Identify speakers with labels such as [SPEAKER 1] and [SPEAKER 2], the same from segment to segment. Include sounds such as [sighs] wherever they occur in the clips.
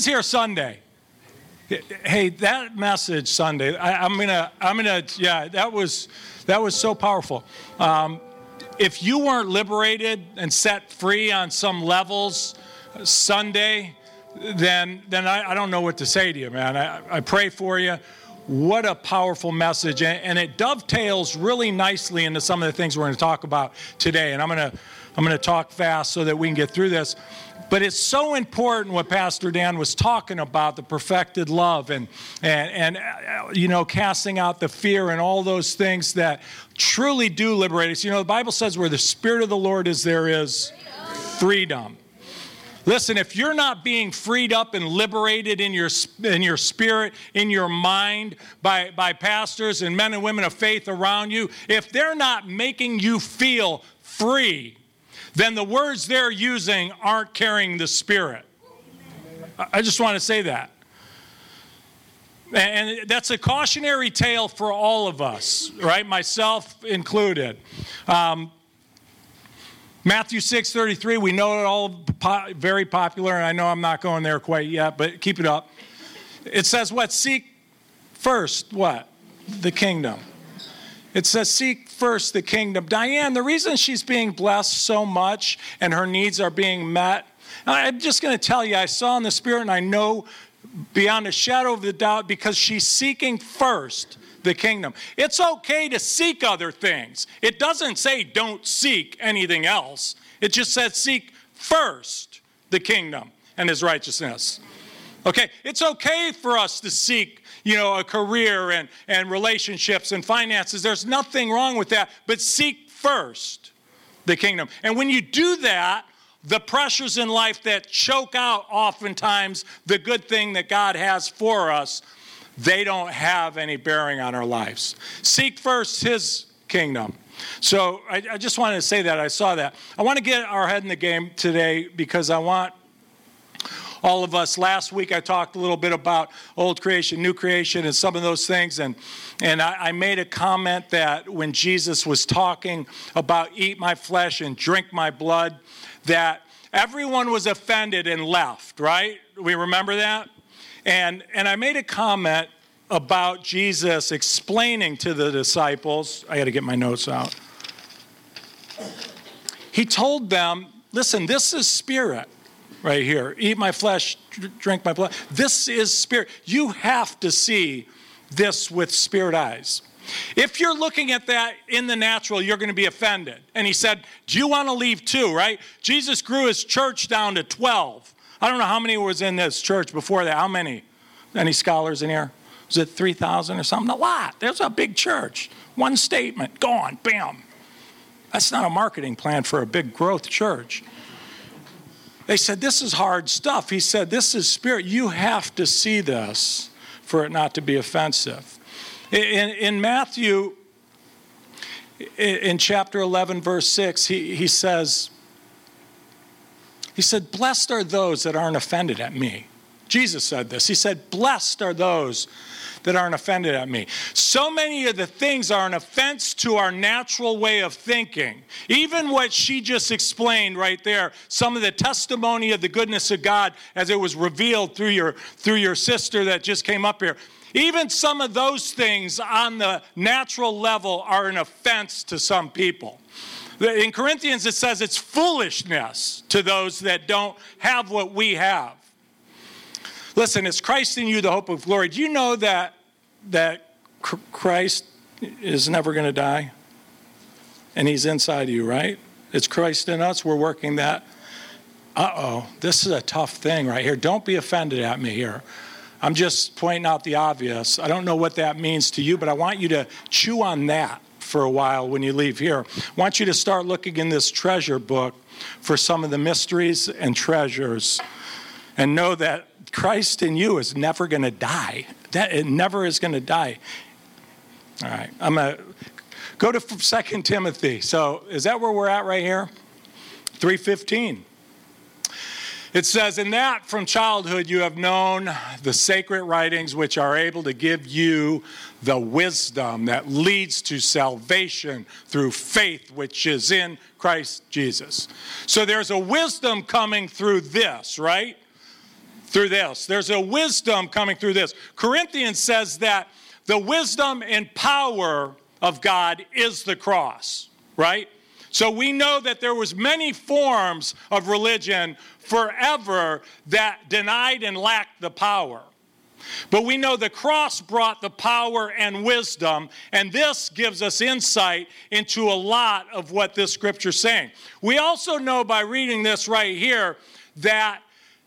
[SPEAKER 1] was here Sunday? Hey, that message Sunday, I, am gonna, I'm gonna, yeah, that was, that was so powerful. Um, if you weren't liberated and set free on some levels Sunday, then then I, I don't know what to say to you, man. I, I pray for you. What a powerful message, and, and it dovetails really nicely into some of the things we're going to talk about today. And I'm going to I'm going to talk fast so that we can get through this. But it's so important what Pastor Dan was talking about the perfected love and, and, and uh, you know, casting out the fear and all those things that truly do liberate us. You know, the Bible says where the Spirit of the Lord is, there is freedom. Listen, if you're not being freed up and liberated in your, in your spirit, in your mind by, by pastors and men and women of faith around you, if they're not making you feel free, then the words they're using aren't carrying the Spirit. I just want to say that. And that's a cautionary tale for all of us, right? Myself included. Um, Matthew 6 33, we know it all po- very popular, and I know I'm not going there quite yet, but keep it up. It says, What? Seek first, what? The kingdom. It says, Seek first the kingdom. Diane, the reason she's being blessed so much and her needs are being met, I'm just going to tell you, I saw in the Spirit and I know beyond a shadow of a doubt because she's seeking first the kingdom. It's okay to seek other things. It doesn't say don't seek anything else, it just says seek first the kingdom and his righteousness. Okay, it's okay for us to seek, you know, a career and, and relationships and finances. There's nothing wrong with that, but seek first the kingdom. And when you do that, the pressures in life that choke out oftentimes the good thing that God has for us, they don't have any bearing on our lives. Seek first his kingdom. So I, I just wanted to say that. I saw that. I want to get our head in the game today because I want all of us. Last week I talked a little bit about old creation, new creation, and some of those things. And, and I, I made a comment that when Jesus was talking about eat my flesh and drink my blood, that everyone was offended and left, right? We remember that? And, and I made a comment about Jesus explaining to the disciples. I got to get my notes out. He told them, listen, this is spirit right here. Eat my flesh, drink my blood. This is spirit. You have to see this with spirit eyes. If you're looking at that in the natural, you're going to be offended. And he said, Do you want to leave too, right? Jesus grew his church down to 12. I don't know how many was in this church before that. How many? Any scholars in here? Was it 3,000 or something? A lot. There's a big church. One statement, gone, bam. That's not a marketing plan for a big growth church. They said, This is hard stuff. He said, This is spirit. You have to see this for it not to be offensive. In, in Matthew, in chapter 11, verse 6, he, he says, He said, Blessed are those that aren't offended at me. Jesus said this. He said, Blessed are those that aren't offended at me. So many of the things are an offense to our natural way of thinking. Even what she just explained right there, some of the testimony of the goodness of God as it was revealed through your through your sister that just came up here. Even some of those things on the natural level are an offense to some people. In Corinthians, it says it's foolishness to those that don't have what we have. Listen, it's Christ in you, the hope of glory. Do you know that, that Christ is never going to die? And he's inside you, right? It's Christ in us. We're working that. Uh oh, this is a tough thing right here. Don't be offended at me here. I'm just pointing out the obvious. I don't know what that means to you, but I want you to chew on that for a while when you leave here. I want you to start looking in this treasure book for some of the mysteries and treasures and know that Christ in you is never going to die. That it never is going to die. All right, I'm going to go to Second Timothy. So, is that where we're at right here? 315. It says, In that from childhood you have known the sacred writings which are able to give you the wisdom that leads to salvation through faith which is in Christ Jesus. So there's a wisdom coming through this, right? Through this. There's a wisdom coming through this. Corinthians says that the wisdom and power of God is the cross, right? So we know that there was many forms of religion forever that denied and lacked the power. But we know the cross brought the power and wisdom, and this gives us insight into a lot of what this scripture is saying. We also know by reading this right here that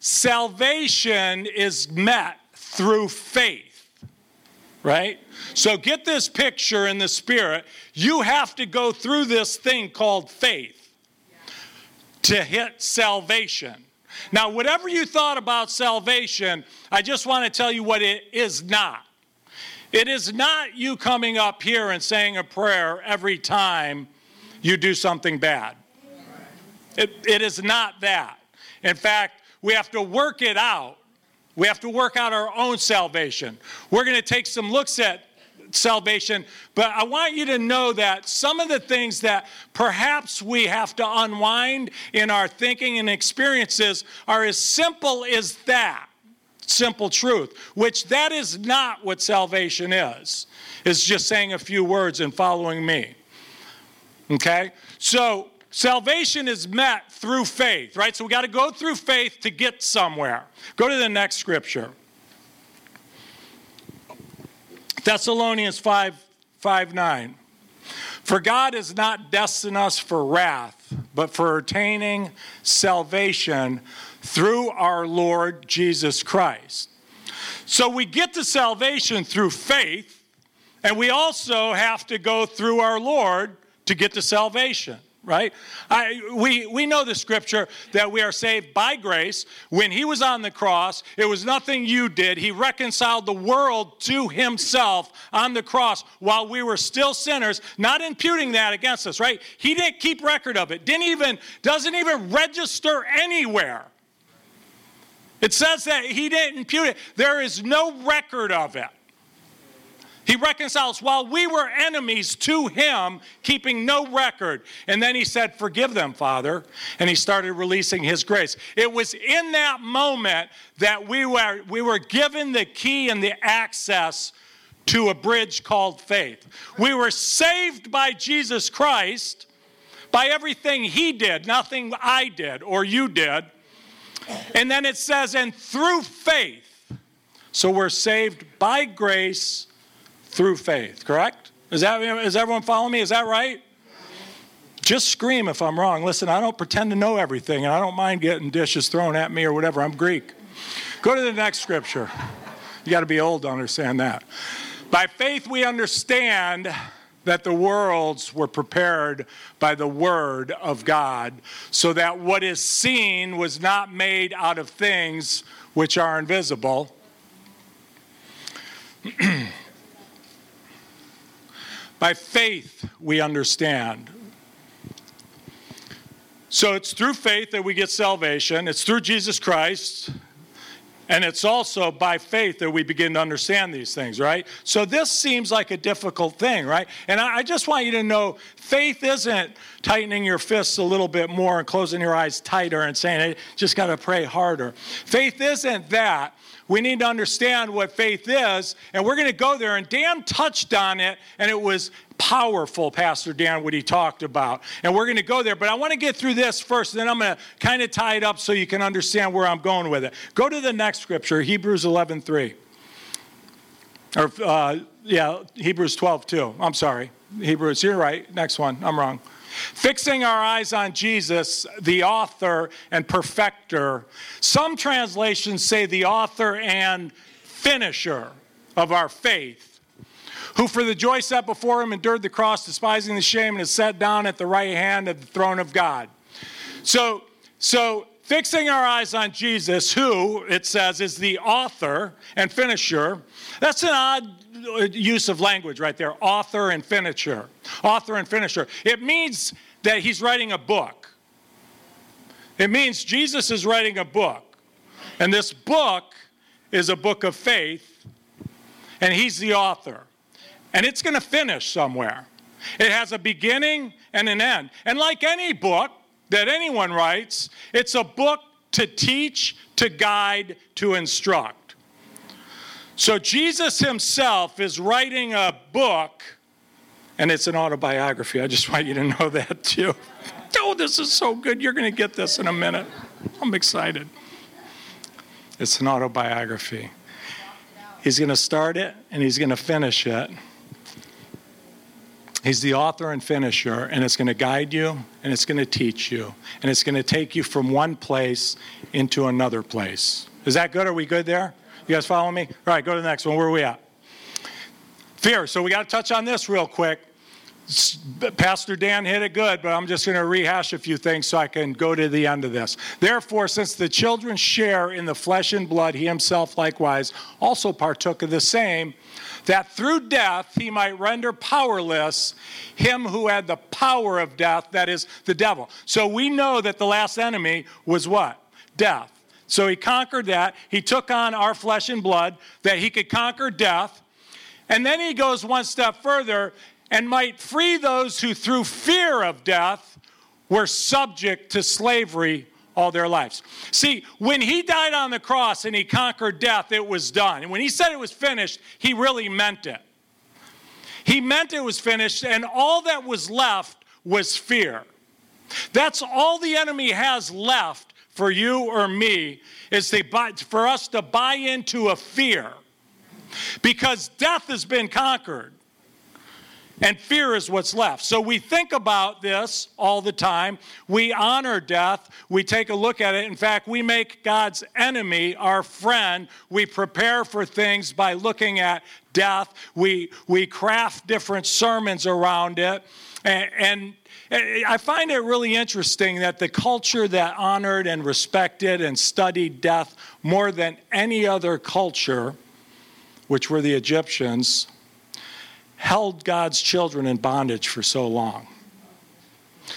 [SPEAKER 1] salvation is met through faith, right? So get this picture in the spirit. You have to go through this thing called faith to hit salvation. Now, whatever you thought about salvation, I just want to tell you what it is not. It is not you coming up here and saying a prayer every time you do something bad. It, it is not that. In fact, we have to work it out. We have to work out our own salvation. We're going to take some looks at salvation, but I want you to know that some of the things that perhaps we have to unwind in our thinking and experiences are as simple as that simple truth, which that is not what salvation is. Is just saying a few words and following me. Okay? So Salvation is met through faith, right? So we got to go through faith to get somewhere. Go to the next scripture. Thessalonians 5 5 9. For God has not destined us for wrath, but for attaining salvation through our Lord Jesus Christ. So we get to salvation through faith, and we also have to go through our Lord to get to salvation right? I, we, we know the scripture that we are saved by grace. When he was on the cross, it was nothing you did. He reconciled the world to himself on the cross while we were still sinners, not imputing that against us, right? He didn't keep record of it, didn't even, doesn't even register anywhere. It says that he didn't impute it. There is no record of it. He reconciles while we were enemies to him, keeping no record. And then he said, Forgive them, Father. And he started releasing his grace. It was in that moment that we were, we were given the key and the access to a bridge called faith. We were saved by Jesus Christ, by everything he did, nothing I did or you did. And then it says, and through faith. So we're saved by grace through faith, correct? Is that is everyone following me? Is that right? Just scream if I'm wrong. Listen, I don't pretend to know everything, and I don't mind getting dishes thrown at me or whatever. I'm Greek. Go to the next scripture. You got to be old to understand that. By faith, we understand that the worlds were prepared by the word of God, so that what is seen was not made out of things which are invisible. [clears throat] By faith, we understand. So it's through faith that we get salvation, it's through Jesus Christ. And it's also by faith that we begin to understand these things, right? So this seems like a difficult thing, right? And I, just want you to know faith isn't tightening your fists a little bit more and closing your eyes tighter and saying, hey, just got to pray harder. Faith isn't that. We need to understand what faith is, and we're going to go there. And Dan touched on it, and it was powerful, Pastor Dan, what he talked about. And we're going to go there, but I want to get through this first, and then I'm going to kind of tie it up so you can understand where I'm going with it. Go to the next scripture, Hebrews 11 3. Or, uh, yeah, Hebrews 12 2. I'm sorry. Hebrews, you're right. Next one. I'm wrong. Fixing our eyes on Jesus, the author and perfecter. Some translations say the author and finisher of our faith, who for the joy set before him endured the cross, despising the shame, and is set down at the right hand of the throne of God. So, so fixing our eyes on Jesus, who it says is the author and finisher. That's an odd use of language right there author and finisher. Author and finisher. It means that he's writing a book. It means Jesus is writing a book. And this book is a book of faith, and he's the author. And it's going to finish somewhere. It has a beginning and an end. And like any book that anyone writes, it's a book to teach, to guide, to instruct. So Jesus himself is writing a book, and it's an autobiography. I just [laughs] want you to know that too. [laughs] Oh, this is so good. You're going to get this in a minute. I'm excited. It's an autobiography. He's going to start it and he's going to finish it. He's the author and finisher, and it's going to guide you and it's going to teach you, and it's going to take you from one place into another place. Is that good? Are we good there? You guys following me? All right, go to the next one. Where are we at? Fear. So we got to touch on this real quick. Pastor Dan hit it good, but I'm just going to rehash a few things so I can go to the end of this. Therefore, since the children share in the flesh and blood, he himself likewise also partook of the same, that through death he might render powerless him who had the power of death, that is, the devil. So we know that the last enemy was what? Death. So he conquered that. He took on our flesh and blood, that he could conquer death. And then he goes one step further and might free those who, through fear of death, were subject to slavery all their lives. See, when he died on the cross and he conquered death, it was done. And when he said it was finished, he really meant it. He meant it was finished, and all that was left was fear. That's all the enemy has left for you or me is they buy, for us to buy into a fear because death has been conquered and fear is what's left. So we think about this all the time. We honor death. We take a look at it. In fact, we make God's enemy our friend. We prepare for things by looking at death. We, we craft different sermons around it. And, and I find it really interesting that the culture that honored and respected and studied death more than any other culture, which were the Egyptians, held God's children in bondage for so long.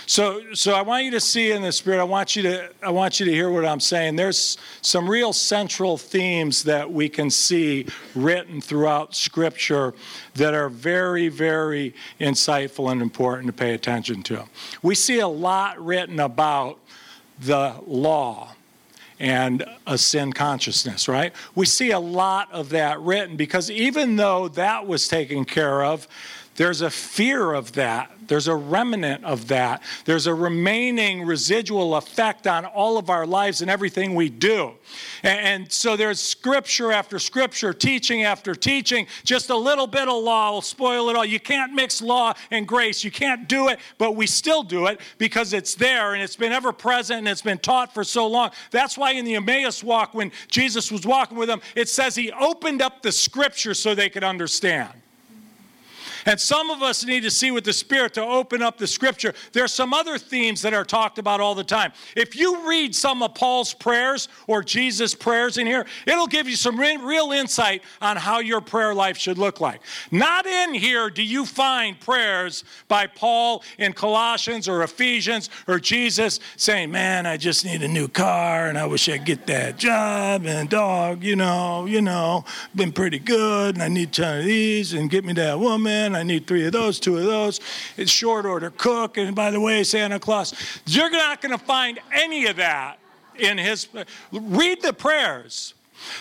[SPEAKER 1] So, so I want you to see in the spirit. I want you to, I want you to hear what I'm saying. There's some real central themes that we can see written throughout Scripture that are very, very insightful and important to pay attention to. We see a lot written about the law and a sin consciousness, right? We see a lot of that written because even though that was taken care of, there's a fear of that. There's a remnant of that. There's a remaining residual effect on all of our lives and everything we do. And, so there's scripture after scripture, teaching after teaching. Just a little bit of law will spoil it all. You can't mix law and grace. You can't do it, but we still do it because it's there and it's been ever present and it's been taught for so long. That's why in the Emmaus walk, when Jesus was walking with them, it says he opened up the scripture so they could understand. And some of us need to see with the Spirit to open up the scripture. There's some other themes that are talked about all the time. If you read some of Paul's prayers or Jesus' prayers in here, it'll give you some real insight on how your prayer life should look like. Not in here do you find prayers by Paul in Colossians or Ephesians or Jesus saying, Man, I just need a new car and I wish I'd get that job and dog, you know, you know, been pretty good and I need 10 of these and get me that woman I need three of those, two of those. It's short order cook. And by the way, Santa Claus, you're not going to find any of that in his. Read the prayers.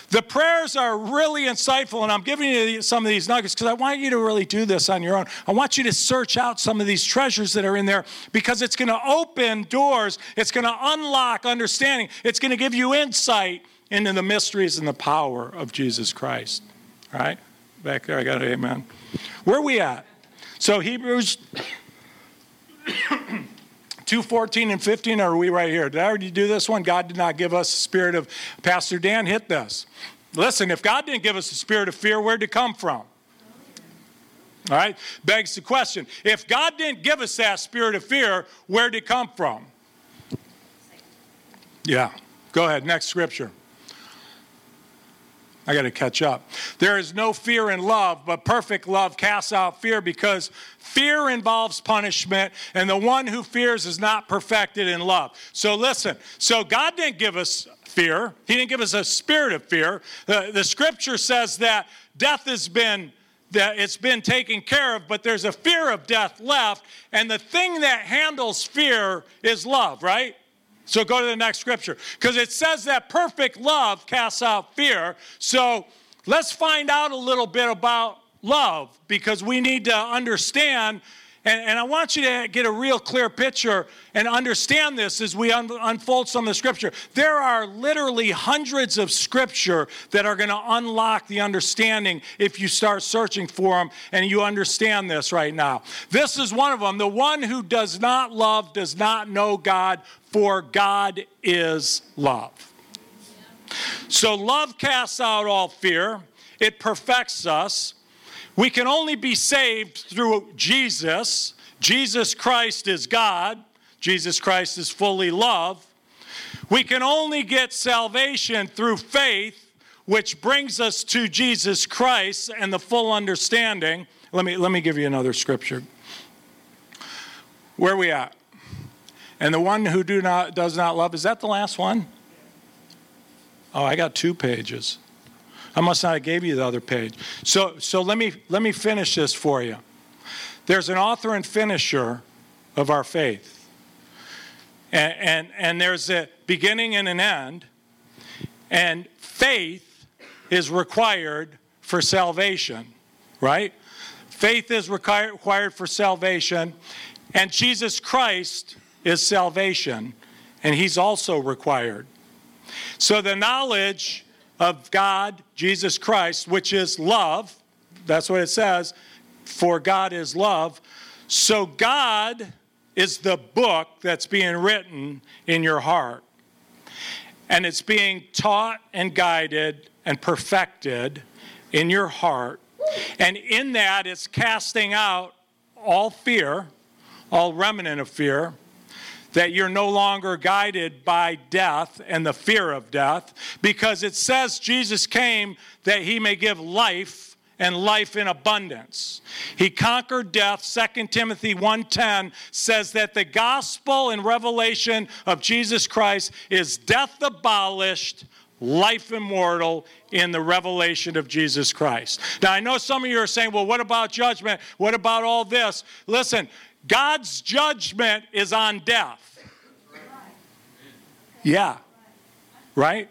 [SPEAKER 1] The prayers are really insightful, and I'm giving you some of these nuggets because I want you to really do this on your own. I want you to search out some of these treasures that are in there because it's going to open doors, it's going to unlock understanding, it's going to give you insight into the mysteries and the power of Jesus Christ. Right? Back there, I got an amen. Where we at? So Hebrews [coughs] 2 14 and 15 are we right here? Did i already do this one? God did not give us a spirit of pastor dan hit this. Listen if god didn't give us a spirit of fear where'd it come from? All right begs the question if god didn't give us that spirit of fear where'd it come from? Yeah go ahead next scripture I got to catch up. There is no fear in love, but perfect love casts out fear because fear involves punishment, and the one who fears is not perfected in love. So listen, so God didn't give us fear, He didn't give us a spirit of fear. The, the scripture says that death has been that it's been taken care of, but there's a fear of death left, and the thing that handles fear is love, right? So go to the next scripture because it says that perfect love casts out fear. So let's find out a little bit about love because we need to understand and, and I want you to get a real clear picture and understand this as we un- unfold some of the scripture. There are literally hundreds of scripture that are going to unlock the understanding if you start searching for them and you understand this right now. This is one of them. The one who does not love does not know God, for God is love. So love casts out all fear, it perfects us. We can only be saved through Jesus. Jesus Christ is God. Jesus Christ is fully love. We can only get salvation through faith, which brings us to Jesus Christ and the full understanding. Let me, let me give you another scripture. Where are we at? And the one who do not, does not love, is that the last one? Oh, I got two pages. I must not have gave you the other page. So, so let, me, let me finish this for you. There's an author and finisher of our faith. And, and, and there's a beginning and an end. And faith is required for salvation, right? Faith is required for salvation. And Jesus Christ is salvation. And he's also required. So the knowledge of God, Jesus Christ, which is love. That's what it says. For God is love. So God is the book that's being written in your heart. And it's being taught and guided and perfected in your heart. And in that, it's casting out all fear, all remnant of fear that you're no longer guided by death and the fear of death, because it says Jesus came that he may give life and life in abundance. He conquered death. 2 Timothy 1:10 says that the gospel and revelation of Jesus Christ is death abolished, life immortal in the revelation of Jesus Christ. Now I know some of you are saying, "Well, what about judgment? What about all this?" Listen, God's judgment is on death. Yeah. Right?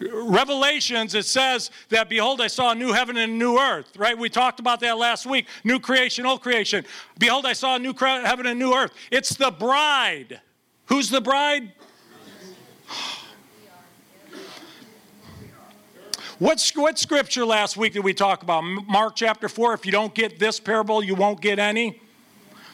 [SPEAKER 1] Revelations, it says that, behold, I saw a new heaven and a new earth, right? We talked about that last week. New creation, old creation. Behold, I saw a new heaven and a new earth. It's the bride. Who's the bride? [sighs] What, what scripture last week did we talk about? Mark chapter 4. If you don't get this parable, you won't get any.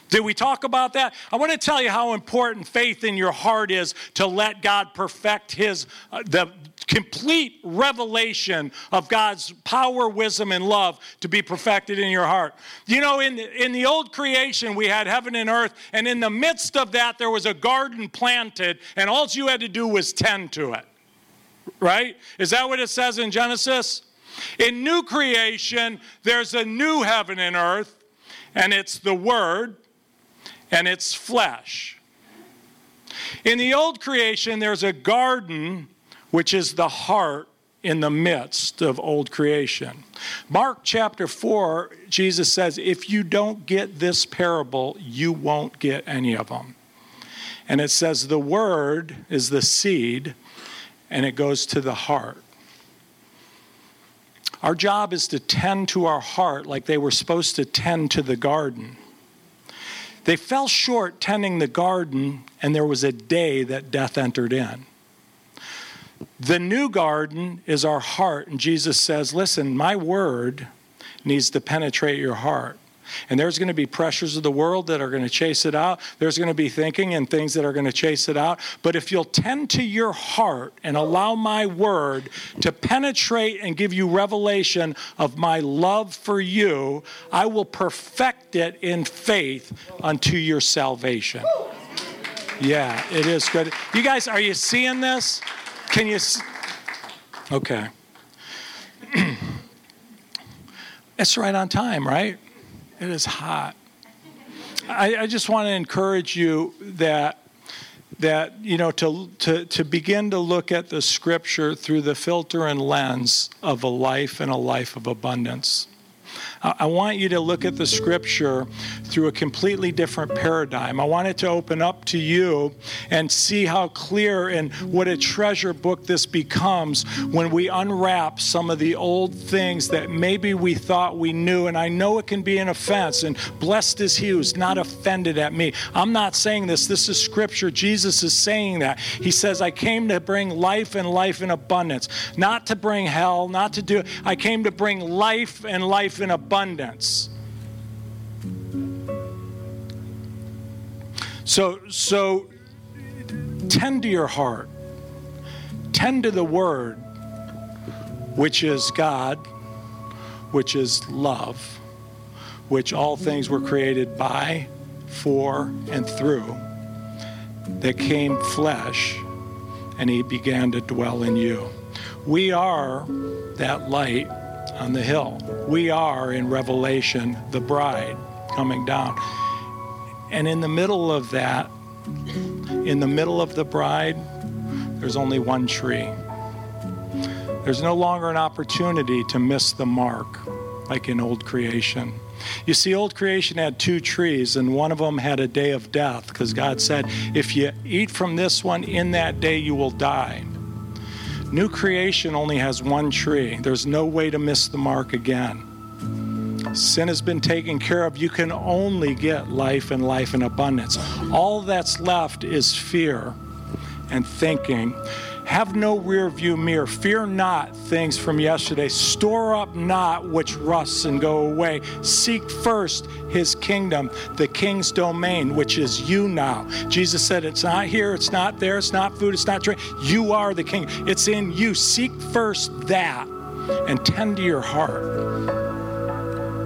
[SPEAKER 1] Did we talk about that? I want to tell you how important faith in your heart is to let God perfect his uh, the complete revelation of God's power, wisdom and love to be perfected in your heart. You know in the, in the old creation we had heaven and earth and in the midst of that there was a garden planted and all you had to do was tend to it. Right? Is that what it says in Genesis? In new creation there's a new heaven and earth and it's the word and its flesh. In the old creation, there's a garden, which is the heart in the midst of old creation. Mark chapter 4, Jesus says, If you don't get this parable, you won't get any of them. And it says, The word is the seed, and it goes to the heart. Our job is to tend to our heart like they were supposed to tend to the garden. They fell short tending the garden, and there was a day that death entered in. The new garden is our heart, and Jesus says, Listen, my word needs to penetrate your heart. And there's going to be pressures of the world that are going to chase it out. There's going to be thinking and things that are going to chase it out. But if you'll tend to your heart and allow my word to penetrate and give you revelation of my love for you, I will perfect it in faith unto your salvation. Yeah, it is good. You guys, are you seeing this? Can you? Okay. [clears throat] it's right on time, right? It is hot. I, I just want to encourage you that that you know to, to to begin to look at the scripture through the filter and lens of a life and a life of abundance. I want you to look at the scripture through a completely different paradigm. I want it to open up to you and see how clear and what a treasure book this becomes when we unwrap some of the old things that maybe we thought we knew. And I know it can be an offense, and blessed is he who's not offended at me. I'm not saying this, this is scripture. Jesus is saying that. He says, I came to bring life and life in abundance, not to bring hell, not to do, I came to bring life and life in abundance. So, so tend to your heart, tend to the word, which is God, which is love, which all things were created by, for, and through, that came flesh, and he began to dwell in you. We are that light on the hill. We are in Revelation the bride coming down. And in the middle of that, in the middle of the bride, there's only one tree. There's no longer an opportunity to miss the mark like in old creation. You see, old creation had two trees, and one of them had a day of death because God said, If you eat from this one, in that day you will die. New creation only has one tree. There's no way to miss the mark again. Sin has been taken care of. You can only get life and life in abundance. All that's left is fear and thinking. Have no rear view mirror. Fear not things from yesterday. Store up not which rusts and go away. Seek first his kingdom, the king's domain, which is you now. Jesus said, It's not here, it's not there, it's not food, it's not drink. You are the king. It's in you. Seek first that and tend to your heart.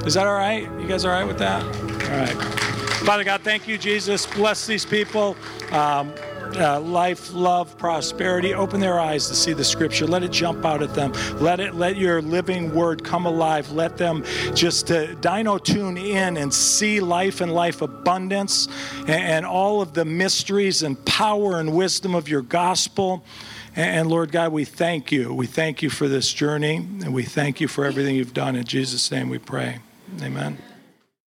[SPEAKER 1] Is that all right? You guys all right with that? All right. Father God, thank you, Jesus. Bless these people. Um, uh, life, love, prosperity. Open their eyes to see the scripture. Let it jump out at them. Let it let your living word come alive. Let them just uh, dino tune in and see life and life abundance and, and all of the mysteries and power and wisdom of your gospel. And, and Lord God, we thank you. We thank you for this journey and we thank you for everything you've done. In Jesus' name we pray. Amen.